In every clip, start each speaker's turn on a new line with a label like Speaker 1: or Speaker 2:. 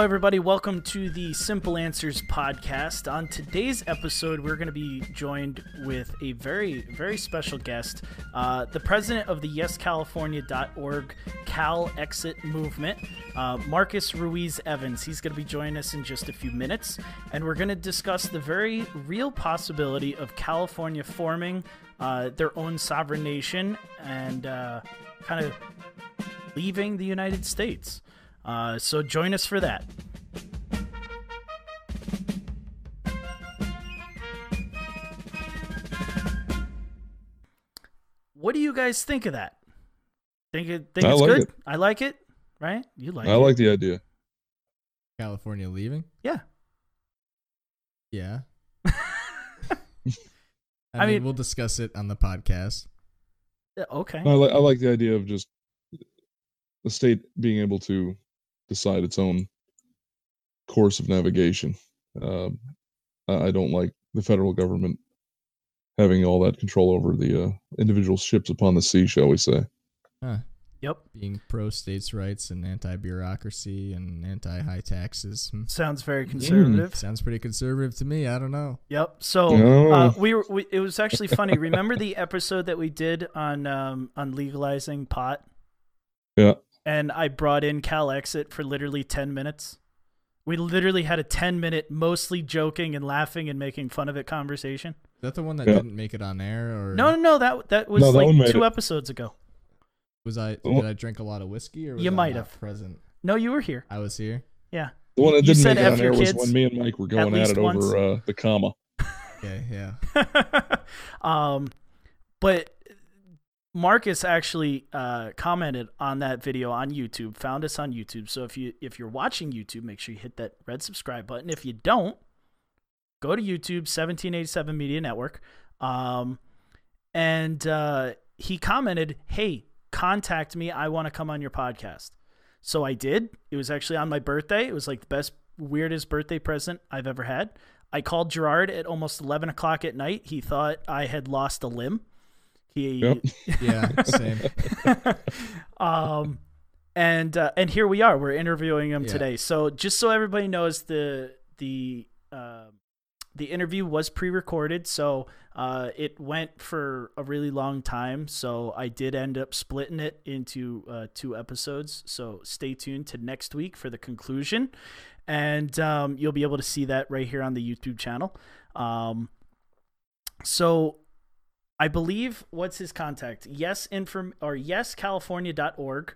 Speaker 1: Hello, everybody. Welcome to the Simple Answers podcast. On today's episode, we're going to be joined with a very, very special guest, uh, the president of the YesCalifornia.org Cal Exit Movement, uh, Marcus Ruiz Evans. He's going to be joining us in just a few minutes, and we're going to discuss the very real possibility of California forming uh, their own sovereign nation and uh, kind of leaving the United States. Uh, so join us for that. What do you guys think of that? Think it think
Speaker 2: I
Speaker 1: it's
Speaker 2: like
Speaker 1: good?
Speaker 2: it.
Speaker 1: I like it. Right? You like
Speaker 2: I
Speaker 1: it?
Speaker 2: like the idea.
Speaker 3: California leaving?
Speaker 1: Yeah.
Speaker 3: Yeah. I,
Speaker 1: I
Speaker 3: mean,
Speaker 1: mean-
Speaker 3: we'll discuss it on the podcast.
Speaker 1: Okay.
Speaker 2: I like I like the idea of just the state being able to decide its own course of navigation. Um, I I don't like the federal government having all that control over the uh, individual ships upon the sea, shall we say?
Speaker 3: Huh.
Speaker 1: Yep.
Speaker 3: Being pro states' rights and anti bureaucracy and anti high taxes. Hmm.
Speaker 1: Sounds very conservative.
Speaker 3: Sounds pretty conservative to me. I don't know.
Speaker 1: Yep. So
Speaker 2: Oh.
Speaker 1: uh, we were. We, it was actually funny. Remember the episode that we did on um, on legalizing pot?
Speaker 2: Yeah.
Speaker 1: And I brought in Cal Exit for literally ten minutes. We literally had a ten minute, mostly joking and laughing and making fun of it conversation.
Speaker 3: Is that the one that
Speaker 2: Yeah.
Speaker 3: didn't make it on air? Or
Speaker 1: No, no, no. That that was
Speaker 2: No, that
Speaker 1: like two
Speaker 2: it.
Speaker 1: episodes ago.
Speaker 3: Was I, did I drink a lot of whiskey or was
Speaker 1: You might
Speaker 3: not
Speaker 1: have.
Speaker 3: present?
Speaker 1: No, you were here.
Speaker 3: I was here.
Speaker 1: Yeah.
Speaker 2: The one that didn't
Speaker 1: said
Speaker 2: make it on air was
Speaker 1: kids
Speaker 2: when me and Mike were going at,
Speaker 1: least
Speaker 2: it
Speaker 1: once.
Speaker 2: over uh, the comma.
Speaker 3: Okay, yeah.
Speaker 1: um, but Marcus actually uh, commented on that video on YouTube. Found us on YouTube. So if you if you're watching YouTube, make sure you hit that red subscribe button. If you don't, go to YouTube 1787 Media Network. Um, and uh, he commented, "Hey, contact me. I want to come on your podcast." So I did. It was actually on my birthday. It was like the best, weirdest birthday present I've ever had. I called Gerard at almost 11 o'clock at night. He thought I had lost a limb. He,
Speaker 2: Yep.
Speaker 3: Yeah, same.
Speaker 1: um, and uh, and here we are. We're interviewing him
Speaker 3: Yeah.
Speaker 1: today. So just so everybody knows, the the uh, the interview was pre-recorded, so uh, it went for a really long time. So I did end up splitting it into uh, two episodes. So stay tuned to next week for the conclusion, and um, you'll be able to see that right here on the YouTube channel. Um, so I believe what's his contact? Yes, inform or yescalifornia.org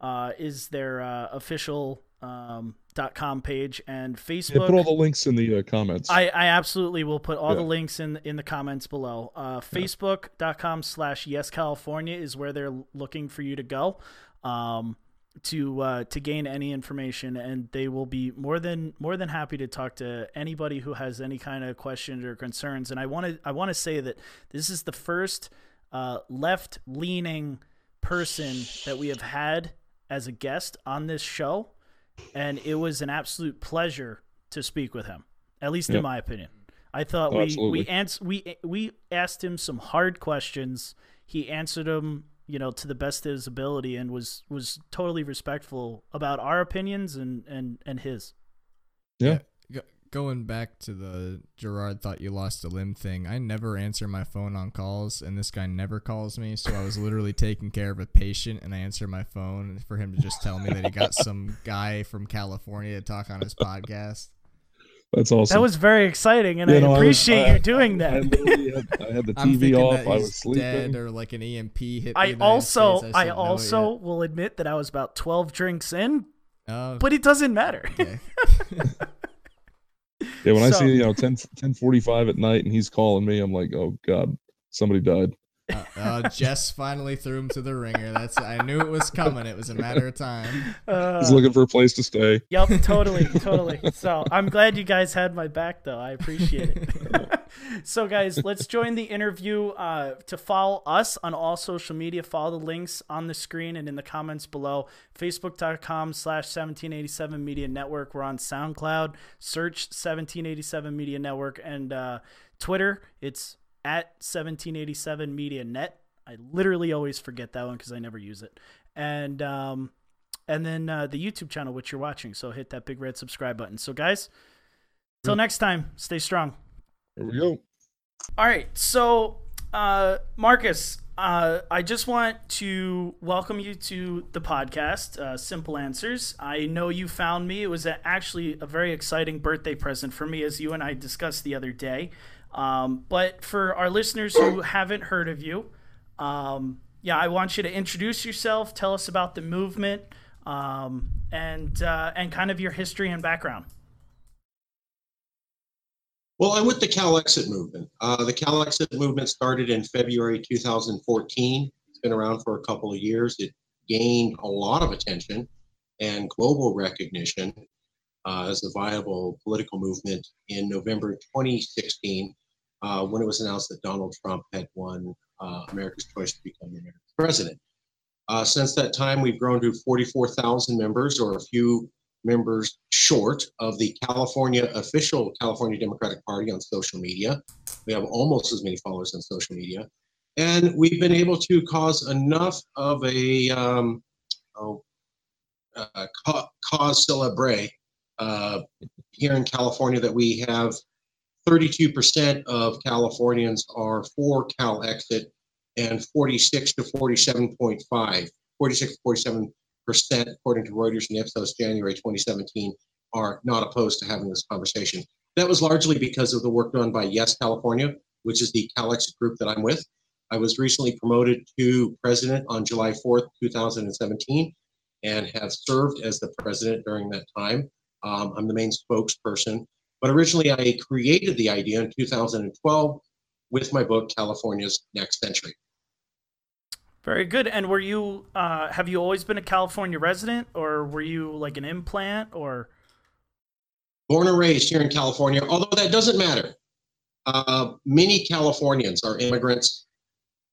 Speaker 1: uh, is their uh, official um, dot com page and
Speaker 2: Yeah,
Speaker 1: Facebook.
Speaker 2: put all the links in the uh, comments.
Speaker 1: I, I absolutely will put all the links in in the comments below. Uh, Facebook.com slash yes California is where they're looking for you to go um, to uh, to gain any information, and they will be more than more than happy to talk to anybody who has any kind of questions or concerns. And I want to I want to say that this is the first uh, left leaning person that we have had as a guest on this show, and it was an absolute pleasure to speak with him. At least in my opinion, I thought
Speaker 2: Oh,
Speaker 1: we
Speaker 2: absolutely.
Speaker 1: we ans- we we asked him some hard questions. He answered them, you know, to the best of his ability, and was was totally respectful about our opinions and and and his.
Speaker 2: yeah.
Speaker 3: Go- going back to the Gerard thought you lost a limb thing, I never answer my phone on calls, and this guy never calls me. So I was literally taking care of a patient, and I answer my phone for him to just tell me that he got some guy from California to talk on his podcast.
Speaker 2: That's awesome.
Speaker 1: That was very exciting, and
Speaker 2: Yeah,
Speaker 1: I
Speaker 2: no,
Speaker 1: appreciate
Speaker 2: I-
Speaker 1: you doing
Speaker 2: I,
Speaker 1: that.
Speaker 2: had, I had the TV off. I was sleeping.
Speaker 3: dead or like an EMP hit. the
Speaker 1: I also
Speaker 3: States.
Speaker 1: I
Speaker 3: just don't know it
Speaker 1: also will admit that I was about twelve drinks in,
Speaker 3: Oh,
Speaker 1: but it doesn't matter.
Speaker 3: okay.
Speaker 2: Yeah, when I see you know 10 10:45 at night and he's calling me, I'm like, oh god, somebody died.
Speaker 3: Uh, uh, Jess finally threw him to the ringer. That's I knew it was coming. It was a matter of time.
Speaker 1: Uh,
Speaker 2: He's looking for a place to stay.
Speaker 1: Yep, totally, totally. So I'm glad you guys had my back, though. I appreciate it. so, guys, let's join the interview. Uh, to follow us on all social media, follow the links on the screen and in the comments below. Facebook.com slash 1787 Media Network. We're on SoundCloud. Search 1787 Media Network. And uh, Twitter, it's at 1787 Media Net. I literally always forget that one because I never use it. And um, and then uh, the YouTube channel which you're watching. So hit that big red subscribe button. So guys, till next time, stay strong.
Speaker 2: There we go.
Speaker 1: All right, so uh, Marcus, uh, I just want to welcome you to the podcast, uh, Simple Answers. I know you found me. It was a, actually a very exciting birthday present for me, as you and I discussed the other day. Um, but for our listeners who haven't heard of you, um, yeah, I want you to introduce yourself, tell us about the movement, um, and uh, and kind of your history and background.
Speaker 4: Well, I'm with the Cal Exit movement. Uh, the Cal Exit movement started in February 2014. It's been around for a couple of years. It gained a lot of attention and global recognition uh, as a viable political movement in November 2016 uh, when it was announced that Donald Trump had won uh, America's choice to become the American president. Uh, since that time, we've grown to 44,000 members, or a few members short of the California official California Democratic Party on social media. We have almost as many followers on social media. And we've been able to cause enough of a um, oh, uh, cause celebre uh, here in California that we have 32% of Californians are for Cal Exit and 46 to 47.5, 46 to 47 percent, according to Reuters and Ipsos, January 2017, are not opposed to having this conversation. That was largely because of the work done by Yes California, which is the CalExit group that I'm with. I was recently promoted to president on July 4th, 2017, and have served as the president during that time. Um, I'm the main spokesperson. But originally, I created the idea in 2012 with my book, California's Next Century.
Speaker 1: Very good. And were you uh, have you always been a California resident, or were you like an implant, or?
Speaker 4: Born and raised here in California, although that doesn't matter. Uh, many Californians are immigrants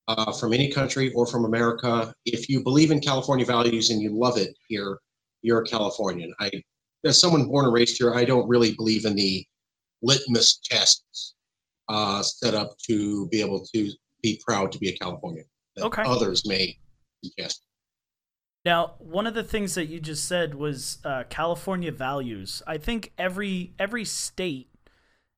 Speaker 4: uh, from any country or from America. If you believe in California values and you love it here, you're a Californian. I, as someone born and raised here, I don't really believe in the litmus tests uh, set up to be able to be proud to be a Californian okay. others may suggest.
Speaker 1: Now, one of the things that you just said was uh, California values. I think every every state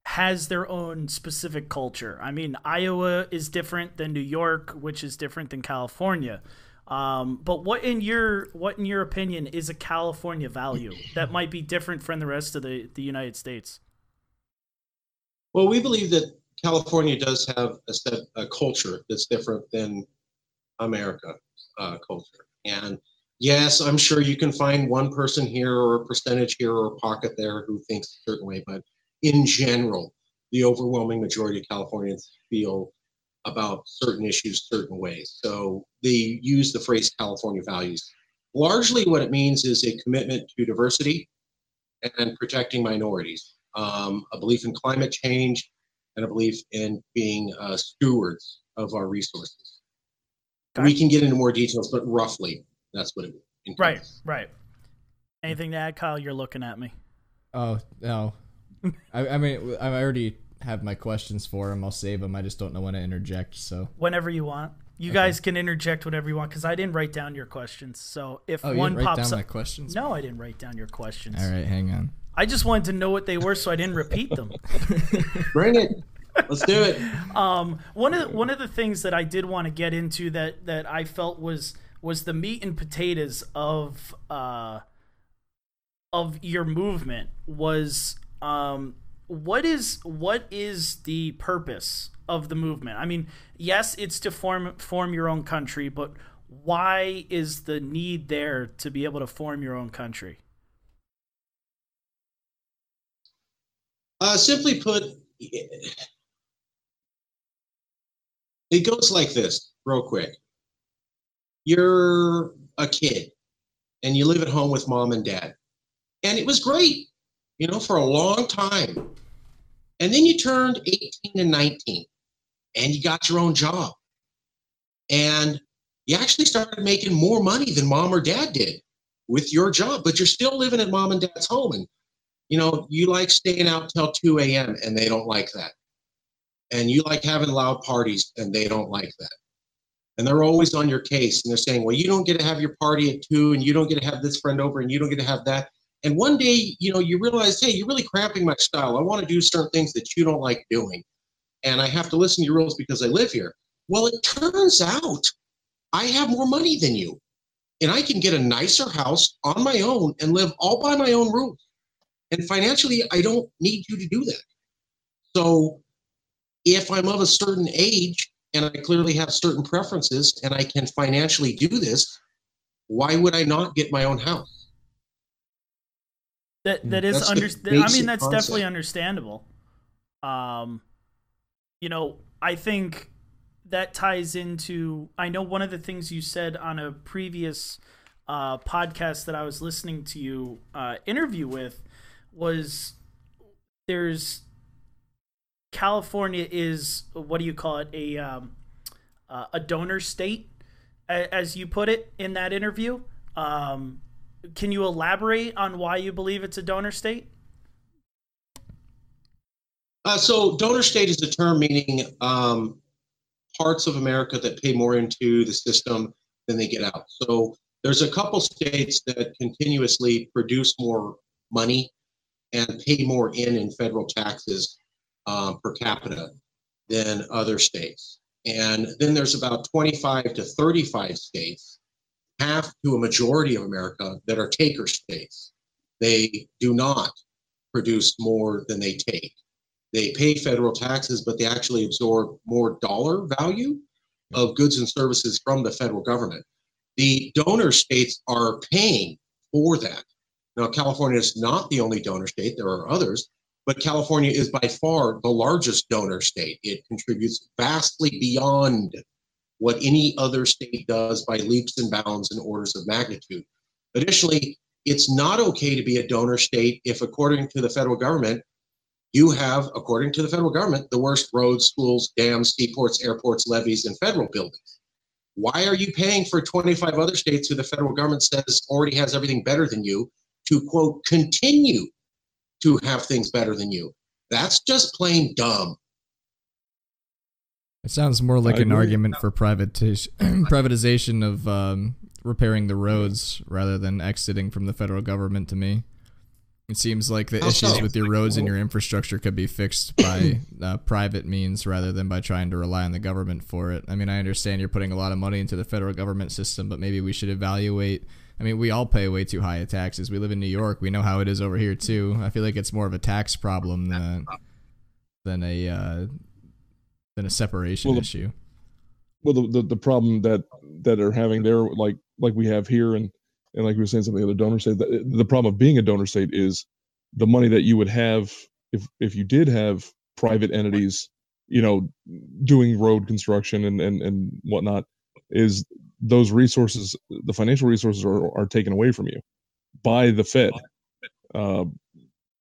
Speaker 1: has their own specific culture. I mean, Iowa is different than New York, which is different than California. Um, but what in your what in your opinion is a California value that might be different from the rest of the, the United States?
Speaker 4: Well, we believe that California does have a set a culture that's different than America uh, culture. And yes, I'm sure you can find one person here or a percentage here or a pocket there who thinks a certain way, but in general, the overwhelming majority of Californians feel about certain issues certain ways. So they use the phrase California values. Largely, what it means is a commitment to diversity and protecting minorities, um, a belief in climate change, and a belief in being uh, stewards of our resources. We can get into more details, but roughly that's what it.
Speaker 1: Right, right. Anything to add, Kyle? You're looking at me.
Speaker 3: Oh no, I, I mean I already have my questions for him. I'll save them. I just don't know when to interject. So
Speaker 1: whenever you want, you okay. guys can interject whatever you want because I didn't write down your questions. So if oh, one pops up,
Speaker 3: questions.
Speaker 1: No, I didn't write down your questions.
Speaker 3: All right, hang on.
Speaker 1: I just wanted to know what they were, so I didn't repeat them.
Speaker 4: Bring it. Let's do it.
Speaker 1: Um, one of the, one of the things that I did want to get into that that I felt was was the meat and potatoes of uh, of your movement was um, what is what is the purpose of the movement? I mean, yes, it's to form form your own country, but why is the need there to be able to form your own country?
Speaker 4: Uh, simply put, it goes like this, real quick. You're a kid and you live at home with mom and dad. And it was great, you know, for a long time. And then you turned 18 and 19 and you got your own job. And you actually started making more money than mom or dad did with your job, but you're still living at mom and dad's home. And, you know, you like staying out till 2 a.m. and they don't like that and you like having loud parties and they don't like that and they're always on your case and they're saying, well, you don't get to have your party at two and you don't get to have this friend over and you don't get to have that. And one day, you know, you realize, hey, you're really cramping my style. I want to do certain things that you don't like doing. And I have to listen to your rules because I live here. Well, it turns out I have more money than you. And I can get a nicer house on my own and live all by my own rules. And financially, I don't need you to do that. So if I'm of a certain age and I clearly have certain preferences and I can financially do this, why would I not get my own house?
Speaker 1: That that is under. I mean, that's
Speaker 4: concept.
Speaker 1: definitely understandable. Um, you know, I think that ties into. I know one of the things you said on a previous uh, podcast that I was listening to you uh, interview with was there's California is what do you call it a um, uh, a donor state as you put it in that interview. Um, can you elaborate on why you believe it's a donor state?
Speaker 4: Uh, so donor state is a term meaning um, parts of America that pay more into the system than they get out. So there's a couple states that continuously produce more money and pay more in in federal taxes uh, per capita than other states. And then there's about 25 to 35 states, half to a majority of America, that are taker states. They do not produce more than they take they pay federal taxes, but they actually absorb more dollar value of goods and services from the federal government. The donor states are paying for that. Now, California is not the only donor state, there are others, but California is by far the largest donor state. It contributes vastly beyond what any other state does by leaps and bounds and orders of magnitude. Additionally, it's not okay to be a donor state if, according to the federal government, you have, according to the federal government, the worst roads, schools, dams, seaports, airports, levees, and federal buildings. Why are you paying for 25 other states who the federal government says already has everything better than you to, quote, continue to have things better than you? That's just plain dumb.
Speaker 3: It sounds more like
Speaker 2: I
Speaker 3: an
Speaker 2: agree.
Speaker 3: argument for privatization, privatization of um, repairing the roads rather than exiting from the federal government to me. It seems like the
Speaker 4: How
Speaker 3: issues
Speaker 4: so?
Speaker 3: with your roads and your infrastructure could be fixed by uh, private means rather than by trying to rely on the government for it. I mean, I understand you're putting a lot of money into the federal government system, but maybe we should evaluate. I mean, we all pay way too high taxes. We live in New York. We know how it is over here too. I feel like it's more of a tax problem than than a uh, than a separation
Speaker 2: Well, the-
Speaker 3: issue.
Speaker 2: well the, the the problem that that are having there like like we have here and and like we were saying some of the other donor states the, the problem of being a donor state is the money that you would have if if you did have private entities you know doing road construction and and and whatnot is those resources the financial resources are, are taken away from you by the fed uh,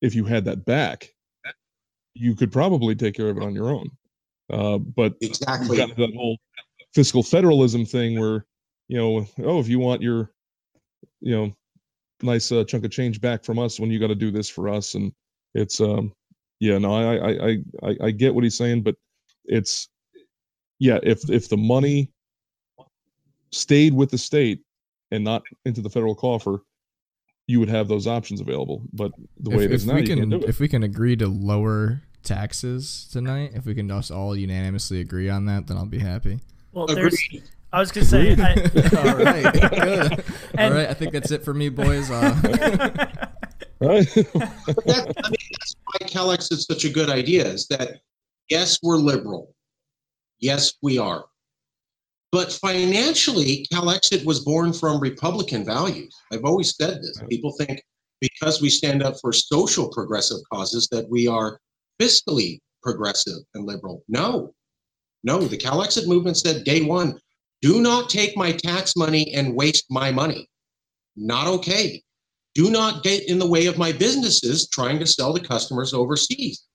Speaker 2: if you had that back you could probably take care of it on your own uh, but we've
Speaker 4: Exactly.
Speaker 2: got that whole fiscal federalism thing where you know oh if you want your you know nice uh, chunk of change back from us when you got to do this for us. And it's um yeah no I, I i i i get what he's saying but it's yeah if if the money stayed with the state and not into the federal coffer you would have those options available. But the way it is now
Speaker 3: we
Speaker 2: you
Speaker 3: can
Speaker 2: can't do it.
Speaker 3: if we can agree to lower taxes tonight, if we can just all unanimously agree on that, then I'll be happy.
Speaker 1: Well, there's.
Speaker 4: Agreed.
Speaker 1: I was gonna say. I,
Speaker 3: all right, good.
Speaker 1: And-
Speaker 3: right, I think that's it for me, boys. Uh,
Speaker 2: right
Speaker 4: that, I mean, that's why CalExit is such a good idea is that, yes, we're liberal. Yes, we are. But financially, CalExit was born from Republican values. I've always said this. People think because we stand up for social progressive causes that we are fiscally progressive and liberal. No, no. The CalExit movement said day one, do not take my tax money and waste my money. Not okay do not get in the way of my businesses trying to sell to customers overseas.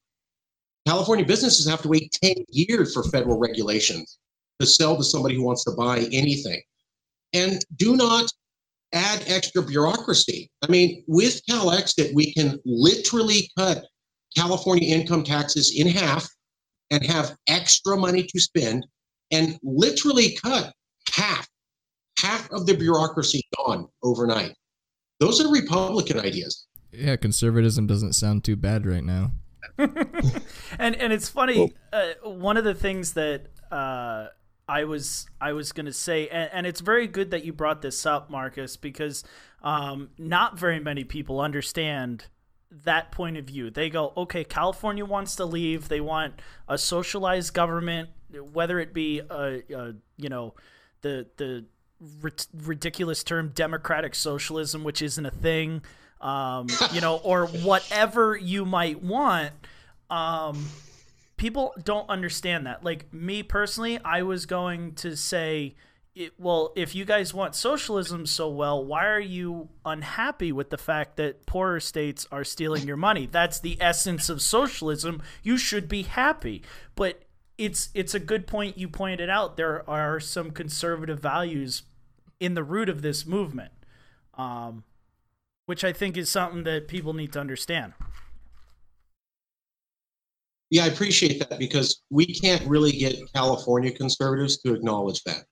Speaker 4: California businesses have to wait 10 years for federal regulations to sell to somebody who wants to buy anything. And do not add extra bureaucracy. I mean, with CalExit, we can literally cut California income taxes in half and have extra money to spend and literally cut half, half of the bureaucracy gone overnight. Those are Republican ideas.
Speaker 3: Yeah, conservatism doesn't sound too bad right now.
Speaker 1: and and it's funny. uh, one of the things that uh, I was I was gonna say, and, and, it's very good that you brought this up, Marcus, because um, not very many people understand that point of view. They go, okay, California wants to leave. They want a socialized government, whether it be a, a you know the the ridiculous term democratic socialism, which isn't a thing, um, you know, or whatever you might want. Um, people don't understand that. Like me personally, I was going to say, it, well, if you guys want socialism so well, why are you unhappy with the fact that poorer states are stealing your money? That's the essence of socialism. You should be happy. But it's it's a good point you pointed out. There are some conservative values in the root of this movement, um, which I think is something that people need to understand.
Speaker 4: Yeah, I appreciate that because we can't really get California conservatives to acknowledge that.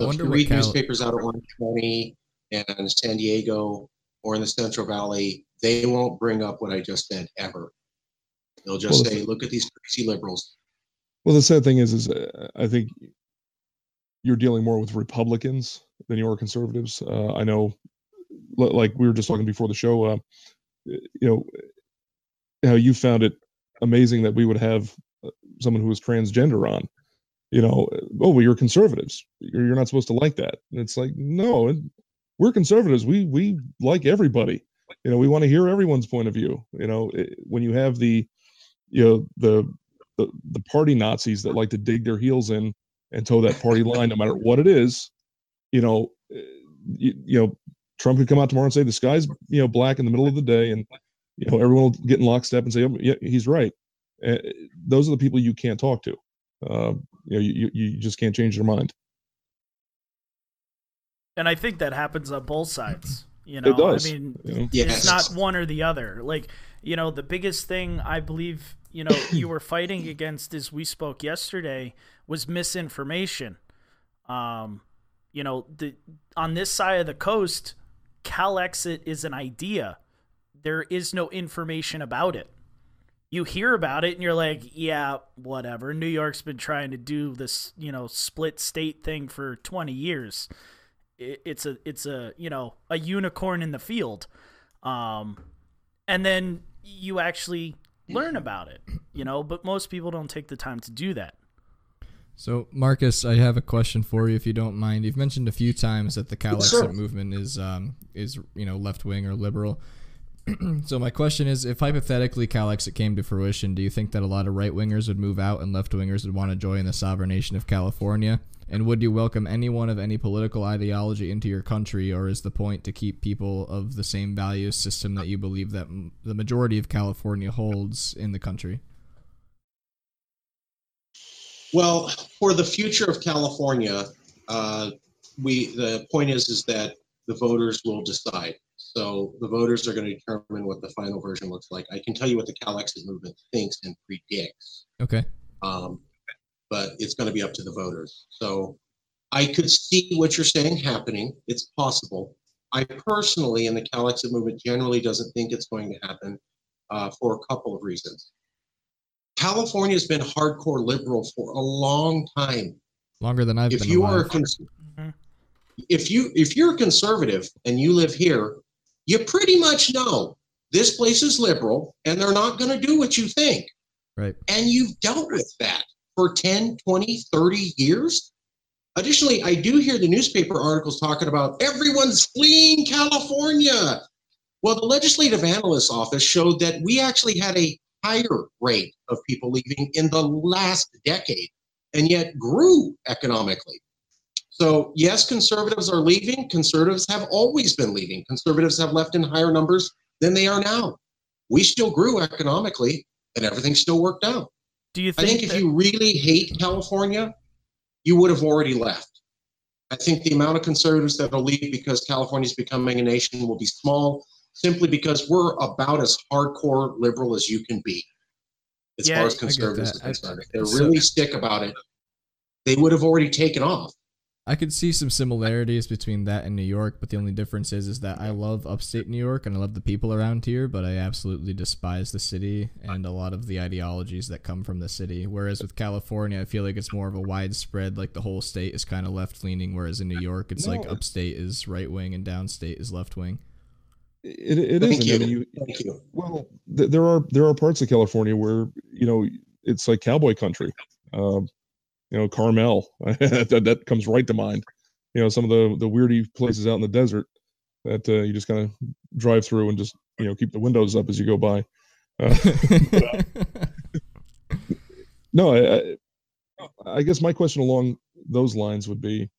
Speaker 4: So if you read Cal- newspapers out of Orange County and San Diego or in the Central Valley, they won't bring up what I just said ever. They'll just well, say, "Look at these crazy liberals."
Speaker 2: Well, the sad thing is, is uh, I think you're dealing more with Republicans than you are conservatives. Uh, I know, like we were just talking before the show, uh, you know, how you found it amazing that we would have uh, someone who was transgender on. You know, oh, well, you're conservatives. You're, you're not supposed to like that. And it's like, no, we're conservatives. We we like everybody. You know, we want to hear everyone's point of view. You know, it, when you have the, you know, the, the the party Nazis that like to dig their heels in and toe that party line, no matter what it is, you know, eh, you, you know, Trump could come out tomorrow and say the sky's you know black in the middle of the day, and you know everyone will get in lockstep and say oh, yeah he's right uh, those are the people you can't talk to uh, you know you, you just can't change their mind
Speaker 1: and i think that happens on both sides you know
Speaker 2: it does.
Speaker 1: i mean you know? yes. it's not one or the other like you know the biggest thing i believe you know you were fighting against as we spoke yesterday was misinformation um you know the on this side of the coast calexit is an idea there is no information about it. You hear about it and you're like, yeah, whatever. New York's been trying to do this, you know, split state thing for 20 years. It's a it's a, you know, a unicorn in the field. Um and then you actually learn about it, you know, but most people don't take the time to do that.
Speaker 3: So, Marcus, I have a question for you, if you don't mind. You've mentioned a few times that the Cal sure. movement is, um, is you know, left wing or liberal. so my question is, if hypothetically Calexit came to fruition, do you think that a lot of right wingers would move out and left wingers would want to join the sovereign nation of California? And would you welcome anyone of any political ideology into your country, or is the point to keep people of the same value system that you believe that m- the majority of California holds in the country?
Speaker 4: Well, for the future of California, uh, we the point is is that the voters will decide. So the voters are going to determine what the final version looks like. I can tell you what the CalExit movement thinks and predicts.
Speaker 3: Okay.
Speaker 4: Um, but it's going to be up to the voters. So I could see what you're saying happening. It's possible. I personally, in the CalExit movement, generally doesn't think it's going to happen uh, for a couple of reasons. California has been hardcore liberal for a long time.
Speaker 3: Longer than I've
Speaker 4: if
Speaker 3: been
Speaker 4: you
Speaker 3: alive.
Speaker 4: Are cons- mm-hmm. if you if you're a conservative and you live here, you pretty much know this place is liberal and they're not going to do what you think.
Speaker 3: Right.
Speaker 4: And you've dealt with that for 10, 20, 30 years. Additionally, I do hear the newspaper articles talking about everyone's fleeing California. Well, the legislative analyst's office showed that we actually had a higher rate of people leaving in the last decade and yet grew economically. So, yes, conservatives are leaving. Conservatives have always been leaving. Conservatives have left in higher numbers than they are now. We still grew economically and everything still worked out.
Speaker 1: Do you think
Speaker 4: I think that- if you really hate California, you would have already left. I think the amount of conservatives that will leave because California is becoming a nation will be small simply because we're about as hardcore liberal as you can be as yeah, far as conservatives are concerned. If they really stick about it, they would have already taken off.
Speaker 3: I could see some similarities between that and New York, but the only difference is is that I love upstate New York and I love the people around here, but I absolutely despise the city and a lot of the ideologies that come from the city. Whereas with California, I feel like it's more of a widespread, like the whole state is kind of left leaning, whereas in New York, it's like upstate is right wing and downstate is left wing.
Speaker 2: It, it
Speaker 4: Thank
Speaker 2: isn't. I
Speaker 4: you.
Speaker 2: mean, you,
Speaker 4: Thank you.
Speaker 2: Well, th- there are there are parts of California where you know it's like cowboy country. Um, you know, Carmel that that comes right to mind. You know, some of the the weirdy places out in the desert that uh, you just kind of drive through and just you know keep the windows up as you go by. Uh, no, I, I guess my question along those lines would be,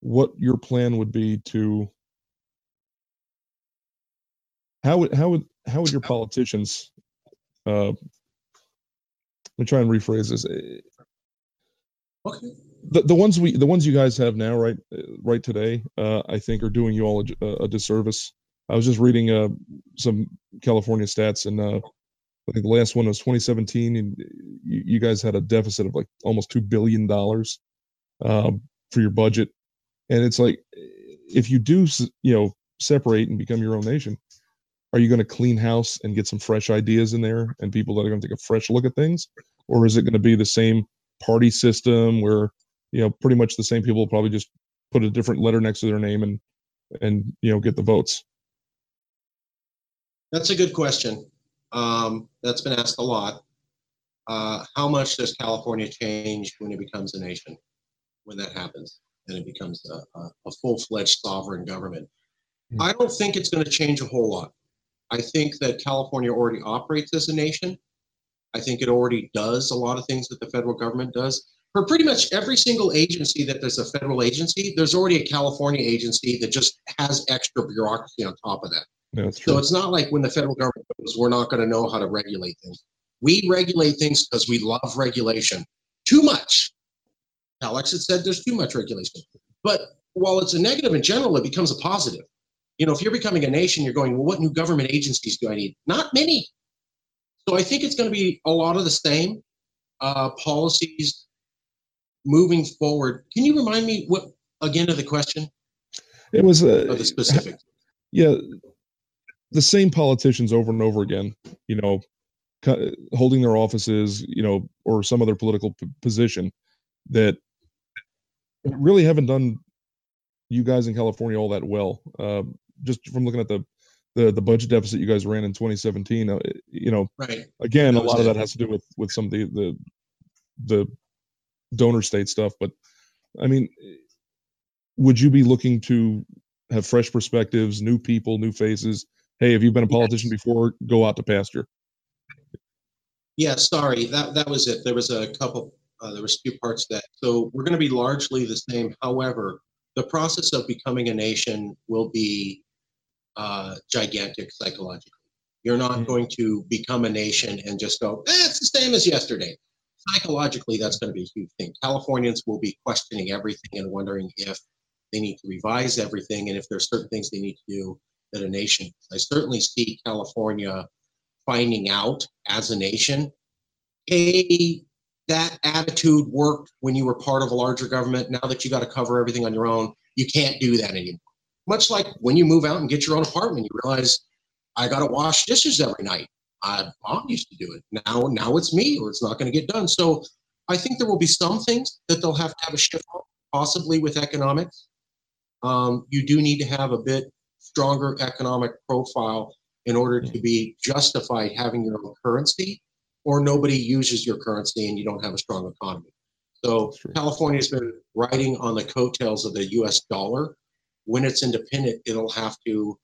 Speaker 2: what your plan would be to how would how would how would your politicians uh let me try and rephrase this
Speaker 4: Okay.
Speaker 2: the, the ones we the ones you guys have now right right today uh i think are doing you all a disservice. I was just reading uh some california stats and uh i think the last one was 2017 and you, you guys had a deficit of like almost two billion dollars um for your budget. And it's like if you do you know separate and become your own nation are you going to clean house and get some fresh ideas in there and people that are going to take a fresh look at things? Or is it going to be the same party system where you know pretty much the same people probably just put a different letter next to their name and and you know get the votes
Speaker 4: That's a good question. Um, that's been asked a lot. Uh, how much does California change when it becomes a nation? When that happens and it becomes a, a, a full fledged sovereign government?
Speaker 2: Hmm.
Speaker 4: I don't think it's going to change a whole lot. I think that California already operates as a nation. I think it already does a lot of things that the federal government does. For pretty much every single agency that there's a federal agency, there's already a California agency that just has extra bureaucracy on top of that.
Speaker 2: that's
Speaker 4: So it's not like when the federal government goes, we're not going to know how to regulate things. We regulate things because we love regulation. Too much. Alex had said there's too much regulation. But while it's a negative in general, it becomes a positive. You know, if you're becoming a nation, you're going, well, what new government agencies do I need? Not many. So I think it's going to be a lot of the same uh, policies moving forward. Can you remind me what again of the question
Speaker 2: it was uh,
Speaker 4: the specific?
Speaker 2: yeah the same politicians over and over again you know holding their offices you know or some other political p- position that really haven't done you guys in california all that well uh, just from looking at the the, the budget deficit you guys ran in 2017 uh, you know
Speaker 4: Right.
Speaker 2: again,
Speaker 4: That
Speaker 2: a lot of that has to do with with some of the the the donor state stuff. But I mean, would you be looking to have fresh perspectives, new people, new faces? Hey, have you been a politician before? Go out to pasture.
Speaker 4: Yeah, sorry, that, that was it. There was a couple, uh, there was two parts to that. So we're going to be largely the same. However, the process of becoming a nation will be uh, gigantic psychologically. You're not
Speaker 2: Mhm.
Speaker 4: going to become a nation and just go, eh, it's the same as yesterday. Psychologically, that's going to be a huge thing. Californians will be questioning everything and wondering if they need to revise everything and if there's certain things they need to do that a nation. I certainly see California finding out as a nation, hey, that attitude worked when you were part of a larger government. Now that you got to cover everything on your own, you can't do that anymore. Much like when you move out and get your own apartment, you realize I got to wash dishes every night. I, mom used to do it. Now, now it's me, or it's not going to get done. So, I think there will be some things that they'll have to have a shift on, possibly with economics. Um, you do need to have a bit stronger economic profile in order to be justified having your own currency, or nobody uses your currency and you don't have a strong economy. So California's been riding on the coattails of the US dollar. When it's independent, it'll have to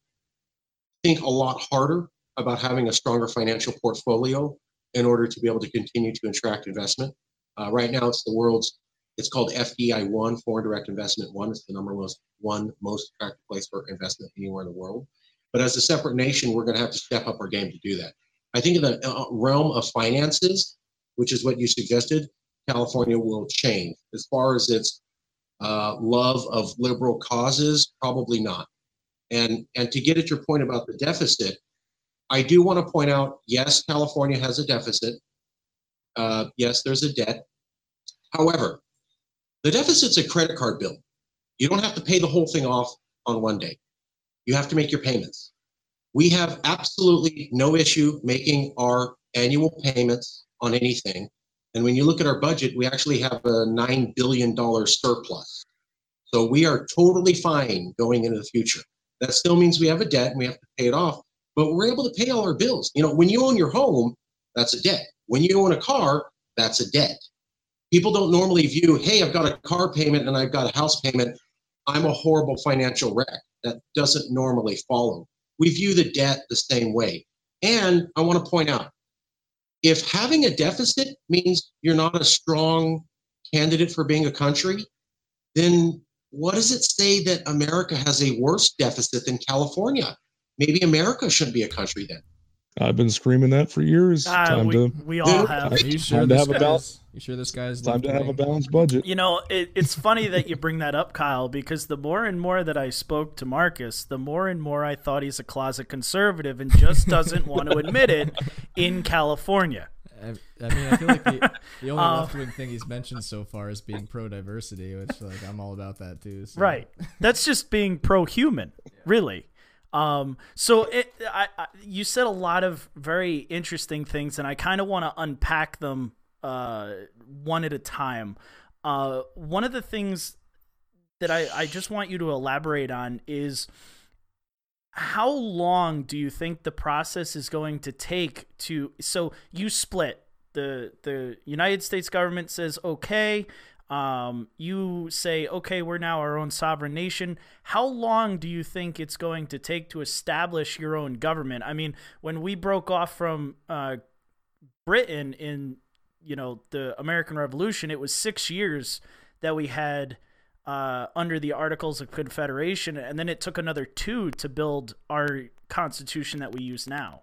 Speaker 4: think a lot harder about having a stronger financial portfolio in order to be able to continue to attract investment. Uh, right now, it's the world's, it's called FDI one, foreign direct investment one. It's the number most one most attractive place for investment anywhere in the world. But as a separate nation, we're going to have to step up our game to do that. I think in the uh, realm of finances, which is what you suggested, California will change. As far as its uh, love of liberal causes, probably not. And and to get at your point about the deficit, I do want to point out: yes, California has a deficit. Uh, yes, there's a debt. However, the deficit's a credit card bill. You don't have to pay the whole thing off on one day. You have to make your payments. We have absolutely no issue making our annual payments on anything. And when you look at our budget, we actually have a $9 billion surplus. So we are totally fine going into the future. That still means we have a debt and we have to pay it off, but we're able to pay all our bills. You know, when you own your home, that's a debt. When you own a car, that's a debt. People don't normally view, hey, I've got a car payment and I've got a house payment. I'm a horrible financial wreck. That doesn't normally follow. We view the debt the same way. And I want to point out if having a deficit means you're not a strong candidate for being a country, then what does it say that America has a worse deficit than California? Maybe America shouldn't be a country then.
Speaker 2: I've been screaming that for years.
Speaker 1: Uh,
Speaker 2: time
Speaker 1: we,
Speaker 2: to
Speaker 1: we all have.
Speaker 3: Are you
Speaker 2: Time
Speaker 3: sure
Speaker 2: to have a balance.
Speaker 3: You sure this guy's
Speaker 2: time to have a balanced budget.
Speaker 1: You know, it, it's funny that you bring that up, Kyle, because the more and more that I spoke to Marcus, the more and more I thought he's a closet conservative and just doesn't want to admit it in California.
Speaker 3: I, I mean, I feel like the, the only
Speaker 1: Uh,
Speaker 3: left wing thing he's mentioned so far is being pro diversity, which like I'm all about that too. So.
Speaker 1: Right. That's just being pro-human, really. Um, so it, I, I, you said a lot of very interesting things, and I kind of want to unpack them uh, one at a time. Uh, one of the things that I, I just want you to elaborate on is how long do you think the process is going to take to so you split the the United States government says okay um, you say okay we're now our own sovereign nation. How long do you think it's going to take to establish your own government? I mean when we broke off from uh, britain in you know the american revolution it was six years that we had uh, under the articles of confederation and then it took another two to build our constitution that we use now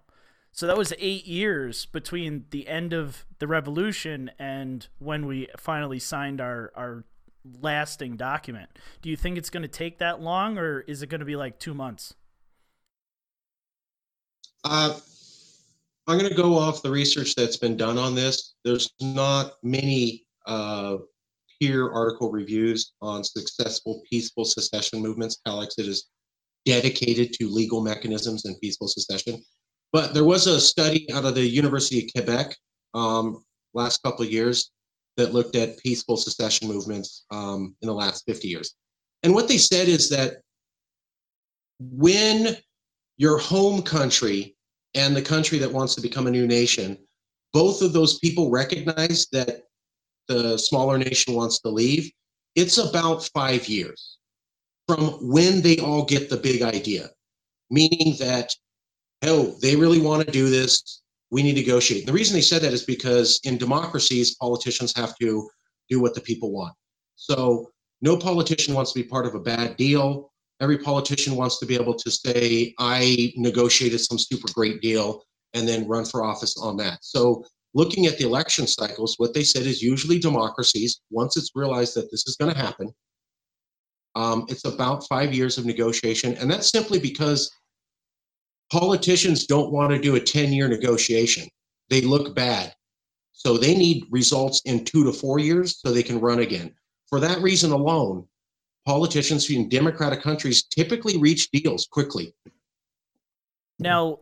Speaker 1: so that was eight years between the end of the revolution and when we finally signed our, our lasting document. Do you think it's going to take that long or is it going to be like two months?
Speaker 4: Uh, I'm going to go off the research that's been done on this. There's not many uh, peer article reviews on successful peaceful secession movements. CalExit is dedicated to legal mechanisms and peaceful secession. But there was a study out of the University of Quebec um, last couple of years that looked at peaceful secession movements um, in the last 50 years. And what they said is that when your home country and the country that wants to become a new nation, both of those people recognize that the smaller nation wants to leave, it's about five years from when they all get the big idea, meaning that, oh, they really want to do this. We need to negotiate. The reason they said that is because in democracies, politicians have to do what the people want. So no politician wants to be part of a bad deal. Every politician wants to be able to say, I negotiated some super great deal and then run for office on that. So looking at the election cycles, what they said is usually democracies, once it's realized that this is going to happen, um, it's about five years of negotiation. And that's simply because politicians don't want to do a 10 year negotiation. They look bad. So they need results in two to four years so they can run again. For that reason alone, politicians in democratic countries typically reach deals quickly.
Speaker 1: Now,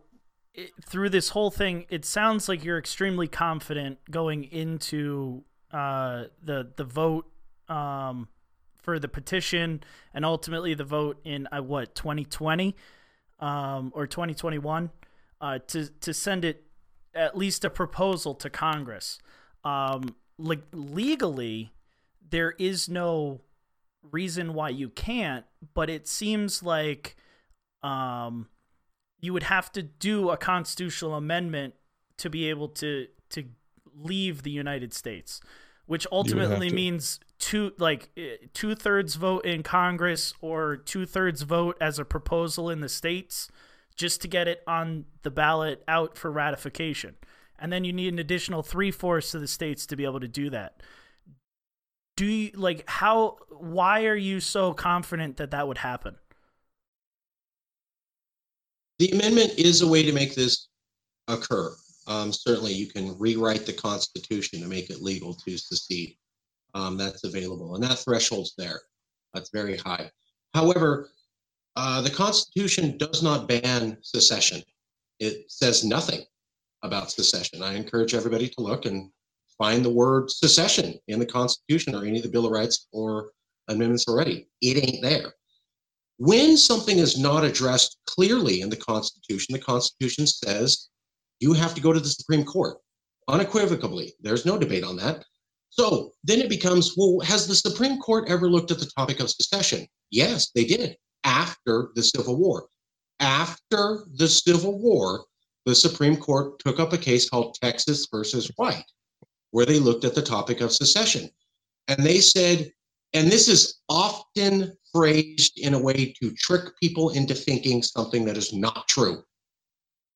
Speaker 1: through this whole thing, it sounds like you're extremely confident going into uh, the the vote um, for the petition and ultimately the vote in uh, what 2020 um, or 2021 uh, to to send it at least a proposal to Congress. Um, le- legally, there is no reason why you can't, but it seems like um, you would have to do a constitutional amendment to be able to to leave the United States, which ultimately means two like two thirds vote in Congress or two thirds vote as a proposal in the states, just to get it on the ballot out for ratification, and then you need an additional three fourths of the states to be able to do that. Do you like how? Why are you so confident that that would happen?
Speaker 4: The amendment is a way to make this occur. Um, certainly, you can rewrite the Constitution to make it legal to secede. Um, that's available, and that threshold's there. That's very high. However, uh, the Constitution does not ban secession. It says nothing about secession. I encourage everybody to look and find the word secession in the Constitution or any of the Bill of Rights or amendments already. It ain't there. When something is not addressed clearly in the Constitution, the Constitution says you have to go to the Supreme Court unequivocally. There's no debate on that. So then it becomes well, has the Supreme Court ever looked at the topic of secession? Yes, they did after the Civil War. After the Civil War, the Supreme Court took up a case called Texas versus White, where they looked at the topic of secession. And they said, and this is often phrased in a way to trick people into thinking something that is not true.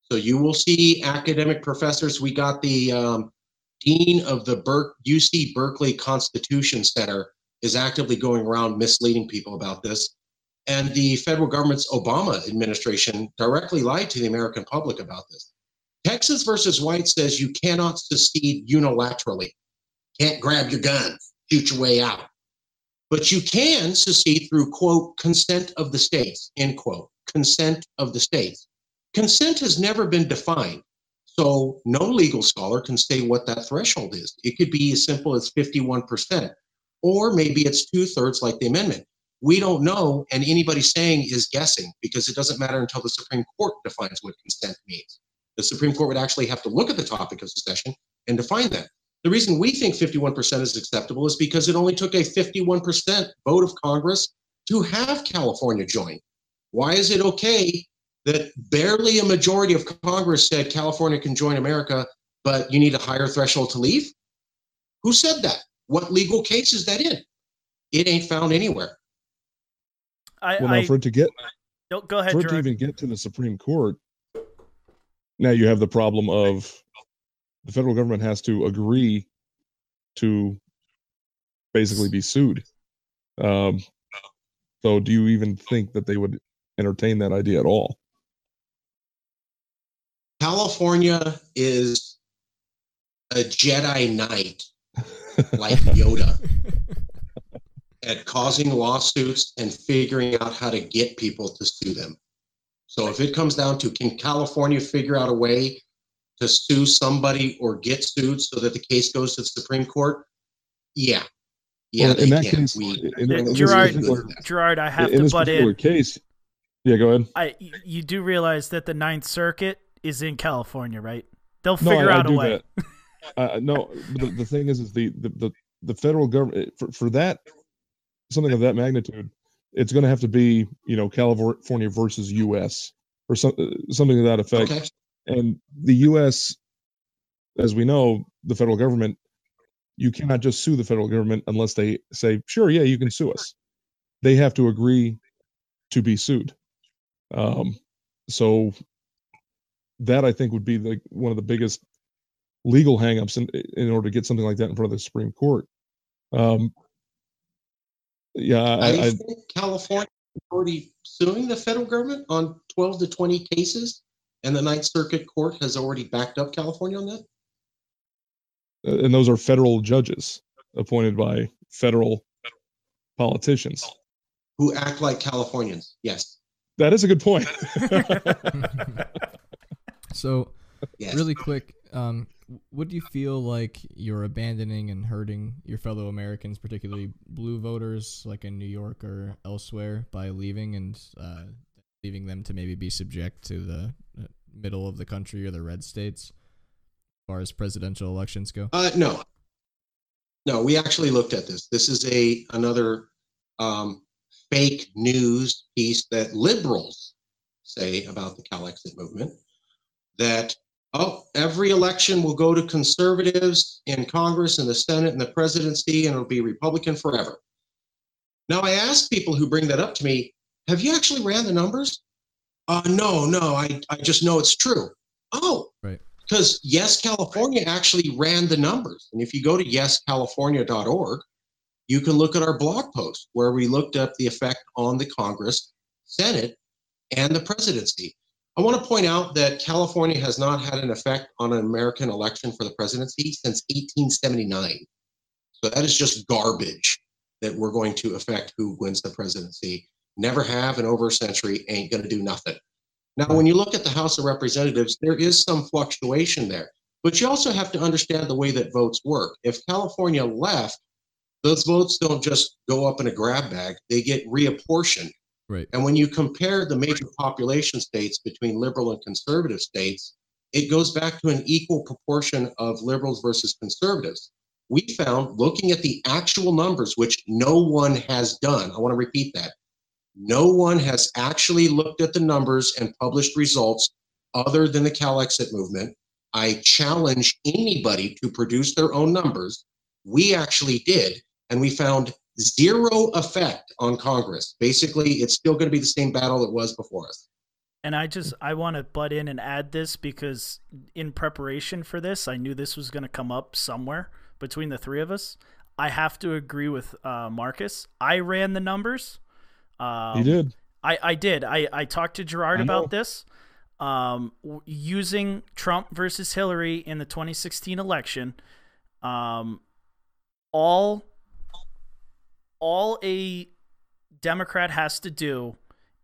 Speaker 4: So you will see academic professors. We got the um, dean of the Ber- UC Berkeley Constitution Center is actively going around misleading people about this. And the federal government's Obama administration directly lied to the American public about this. Texas versus White says you cannot secede unilaterally. Can't grab your gun, shoot your way out. But you can secede through, quote, consent of the states, end quote, consent of the states. Consent has never been defined. So no legal scholar can say what that threshold is. It could be as simple as 51%, or maybe it's two thirds like the amendment. We don't know, and anybody saying is guessing because it doesn't matter until the Supreme Court defines what consent means. The Supreme Court would actually have to look at the topic of secession and define that. The reason we think 51% is acceptable is because it only took a 51% vote of Congress to have California join. Why is it okay that barely a majority of Congress said California can join America, but you need a higher threshold to leave? Who said that? What legal case is that in? It ain't found anywhere.
Speaker 1: I,
Speaker 2: well, now
Speaker 1: I
Speaker 2: for it to get
Speaker 1: go, go ahead,
Speaker 2: for it to even get to the Supreme Court, now you have the problem of the federal government has to agree to basically be sued. Um, so, do you even think that they would entertain that idea at all?
Speaker 4: California is a Jedi Knight like Yoda at causing lawsuits and figuring out how to get people to sue them. So if it comes down to can California figure out a way to sue somebody or get sued so that the case goes to the Supreme Court? Yeah. Yeah,
Speaker 2: Well,
Speaker 4: they
Speaker 2: in that
Speaker 4: can.
Speaker 2: case,
Speaker 4: we,
Speaker 2: in-
Speaker 1: in
Speaker 4: we're
Speaker 1: this Gerard-
Speaker 4: good with that.
Speaker 1: Gerard, I have
Speaker 2: in
Speaker 1: to
Speaker 2: this
Speaker 1: butt
Speaker 2: particular
Speaker 1: in.
Speaker 2: case, yeah, go ahead.
Speaker 1: I you do realize that the Ninth Circuit is in California, right? They'll
Speaker 2: No,
Speaker 1: figure
Speaker 2: I, I
Speaker 1: out a
Speaker 2: do
Speaker 1: way.
Speaker 2: that. uh, no, the, the thing is, is the, the, the, the federal government for, for that something of that magnitude, it's going to have to be you know California versus U.S. or some, uh, something to that effect.
Speaker 4: Okay.
Speaker 2: And the U.S., as we know, the federal government, you cannot just sue the federal government unless they say, sure, yeah, you can sue us. They have to agree to be sued. Um, so that I think would be like one of the biggest legal hangups in in order to get something like that in front of the Supreme Court. Um, yeah, I,
Speaker 4: I,
Speaker 2: I,
Speaker 4: think California is already suing the federal government on 12 to 20 cases, and the Ninth Circuit Court has already backed up California on that.
Speaker 2: and those are federal judges appointed by federal politicians.
Speaker 4: Who act like Californians? Yes,
Speaker 2: That is a good point.
Speaker 3: so
Speaker 4: yes.
Speaker 3: really quick um what do you feel like you're abandoning and hurting your fellow americans particularly blue voters like in new york or elsewhere by leaving and uh, leaving them to maybe be subject to the uh, middle of the country or the red states as far as presidential elections go
Speaker 4: Uh, no, no. We actually looked at this. This is a another um, fake news piece that liberals say about the CalExit movement. That oh, every election will go to conservatives in Congress and the Senate and the presidency, and it'll be Republican forever. Now, I ask people who bring that up to me, "Have you actually ran the numbers?" Uh, no, no. I I just know it's true. Oh,
Speaker 3: right
Speaker 4: because Yes California actually ran the numbers. And if you go to yescalifornia.org, you can look at our blog post where we looked up the effect on the Congress, Senate, and the presidency. I want to point out that California has not had an effect on an American election for the presidency since 1879. So that is just garbage. that we're going to affect who wins the presidency. Never have, and over a century ain't going to do nothing. Now, when you look at the House of Representatives, there is some fluctuation there, but you also have to understand the way that votes work. If California left, those votes don't just go up in a grab bag, they get reapportioned.
Speaker 3: Right.
Speaker 4: And when you compare the major population states between liberal and conservative states, it goes back to an equal proportion of liberals versus conservatives. We found looking at the actual numbers, which no one has done, I want to repeat that. No one has actually looked at the numbers and published results other than the CalExit movement. I challenge anybody to produce their own numbers. We actually did, and we found zero effect on Congress. Basically, it's still going to be the same battle it was before us.
Speaker 1: And I just I want to butt in and add this because in preparation for this, I knew this was going to come up somewhere between the three of us. I have to agree with uh, Marcus. I ran the numbers. Um,
Speaker 2: he did.
Speaker 1: I, I did. I, I talked to Gerard
Speaker 2: I know.
Speaker 1: about this. Um, w- using Trump versus Hillary in the 2016 election, um, all all a Democrat has to do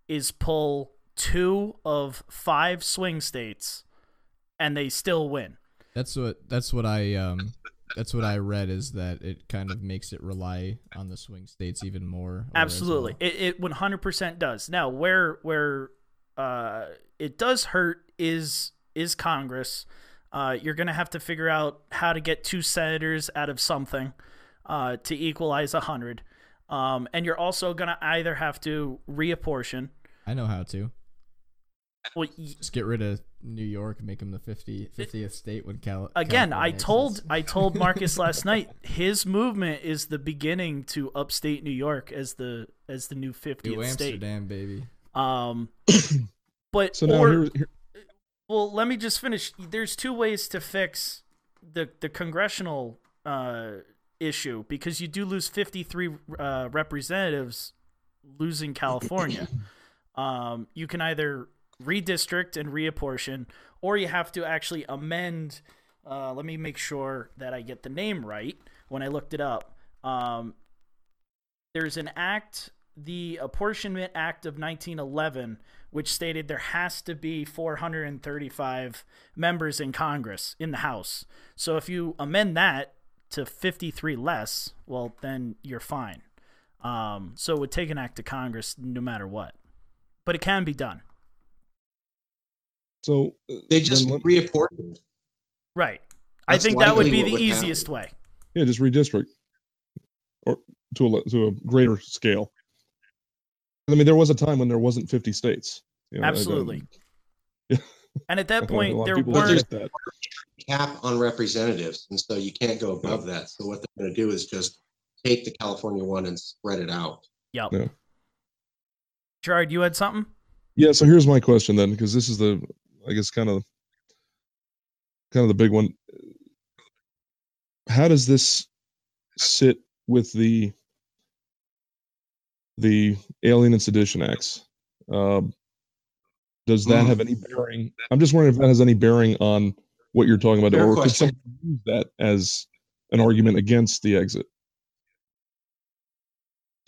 Speaker 1: is pull two of five swing states, and they still win.
Speaker 3: That's what that's what I um that's what I read is that it kind of makes it rely on the swing states even more.
Speaker 1: Absolutely,
Speaker 3: well.
Speaker 1: it it one hundred percent does. Now, where where uh, it does hurt is is Congress. Uh, you're gonna have to figure out how to get two senators out of something uh, to equalize a hundred, um, and you're also gonna either have to reapportion.
Speaker 3: I know how to.
Speaker 1: Well, y-
Speaker 3: Just get rid of New York, make them the 50, 50th state when Cal.
Speaker 1: again, I
Speaker 3: California
Speaker 1: told. I told Marcus last night his movement is the beginning to upstate New York as the as the new
Speaker 3: New
Speaker 1: 50th state.
Speaker 3: Amsterdam, baby.
Speaker 1: Um, but
Speaker 2: So now
Speaker 1: or,
Speaker 2: here, here,
Speaker 1: well, let me just finish. There's two ways to fix the the congressional uh, issue because you do lose 53 uh, representatives losing California. um, you can either redistrict and reapportion, or you have to actually amend. Uh, let me make sure that I get the name right when I looked it up. Um, there's an act, the Apportionment Act of 1911, which stated there has to be 435 members in Congress in the House. So if you amend that to 53 less, well, then you're fine. Um, so it would take an act of Congress no matter what, but it can be done.
Speaker 2: so uh,
Speaker 4: They just
Speaker 2: then let-
Speaker 4: reapportioned.
Speaker 1: Right. I think that would be
Speaker 4: what
Speaker 1: the
Speaker 4: would happen.
Speaker 1: easiest way.
Speaker 2: yeah, just redistrict or to a to a greater scale. I mean, there was a time when there wasn't 50 states. You know, I- I-
Speaker 1: Absolutely.
Speaker 2: Yeah.
Speaker 1: And at that
Speaker 2: feel like a
Speaker 1: point, there weren't.
Speaker 2: that.
Speaker 4: Cap on representatives, and so you can't go above that. So what they're going to do is just take the California one and spread it out.
Speaker 1: Yep.
Speaker 2: Yeah.
Speaker 1: Gerard, you had something?
Speaker 2: Yeah, so here's my question then, because this is the, I guess, kind of, kind of the big one. How does this sit with the, the Alien and Sedition Acts? Um, does that
Speaker 4: Mm.
Speaker 2: have any bearing? I'm just wondering if that has any bearing on what you're talking about,
Speaker 4: Fair
Speaker 2: or could
Speaker 4: question.
Speaker 2: someone use that as an argument against the exit?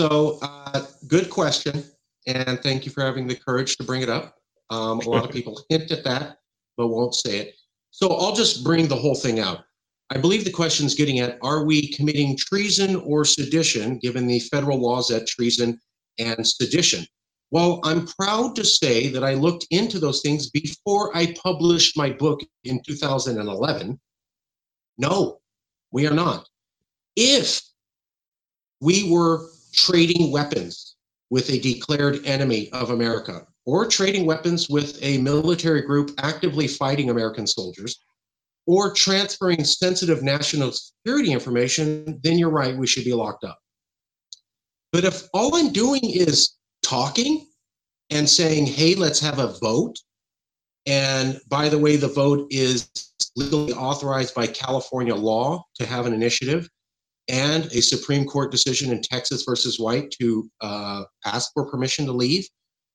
Speaker 4: So, uh, good question, and thank you for having the courage to bring it up. Um, a lot of people hint at that, but won't say it. So, I'll just bring the whole thing out. I believe the question is getting at are we committing treason or sedition, given the federal laws at treason and sedition? Well, I'm proud to say that I looked into those things before I published my book in 2011. No, we are not. If we were trading weapons with a declared enemy of America or trading weapons with a military group actively fighting American soldiers or transferring sensitive national security information, then you're right, we should be locked up. But if all I'm doing is talking and saying, hey, let's have a vote, and by the way, the vote is legally authorized by California law to have an initiative, and a Supreme Court decision in Texas versus White to uh, ask for permission to leave,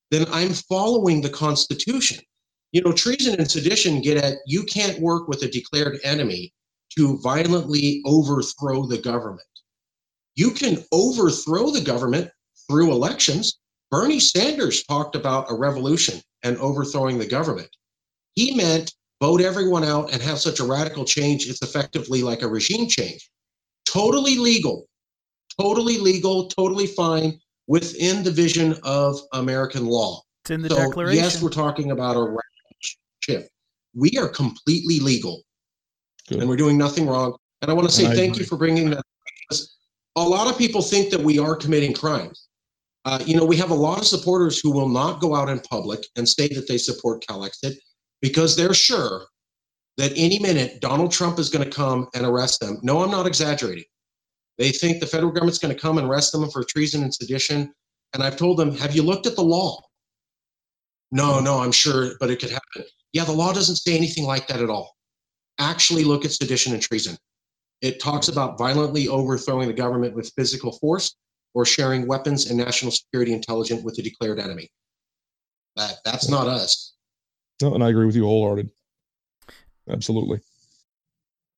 Speaker 4: then I'm following the Constitution. You know, treason and sedition get at you can't work with a declared enemy to violently overthrow the government. You can overthrow the government through elections. Bernie Sanders talked about a revolution and overthrowing the government. He meant vote everyone out and have such a radical change, it's effectively like a regime change. Totally legal, totally legal, totally fine within the vision of American law.
Speaker 1: It's in the
Speaker 4: so,
Speaker 1: Declaration.
Speaker 4: yes, we're talking about a radical shift. We are completely legal
Speaker 2: Good.
Speaker 4: and we're doing nothing wrong. And I want to say
Speaker 2: I
Speaker 4: thank
Speaker 2: agree.
Speaker 4: you for bringing that. because A lot of people think that we are committing crimes. Uh, you know, we have a lot of supporters who will not go out in public and say that they support CalExit because they're sure that any minute Donald Trump is going to come and arrest them. No, I'm not exaggerating. They think the federal government's going to come and arrest them for treason and sedition. And I've told them, have you looked at the law? No, no, I'm sure, but it could happen. Yeah, the law doesn't say anything like that at all. Actually, look at sedition and treason. It talks about violently overthrowing the government with physical force or sharing weapons and national security intelligence with the declared enemy. That that's not us.
Speaker 2: No, and I agree with you wholehearted. Absolutely.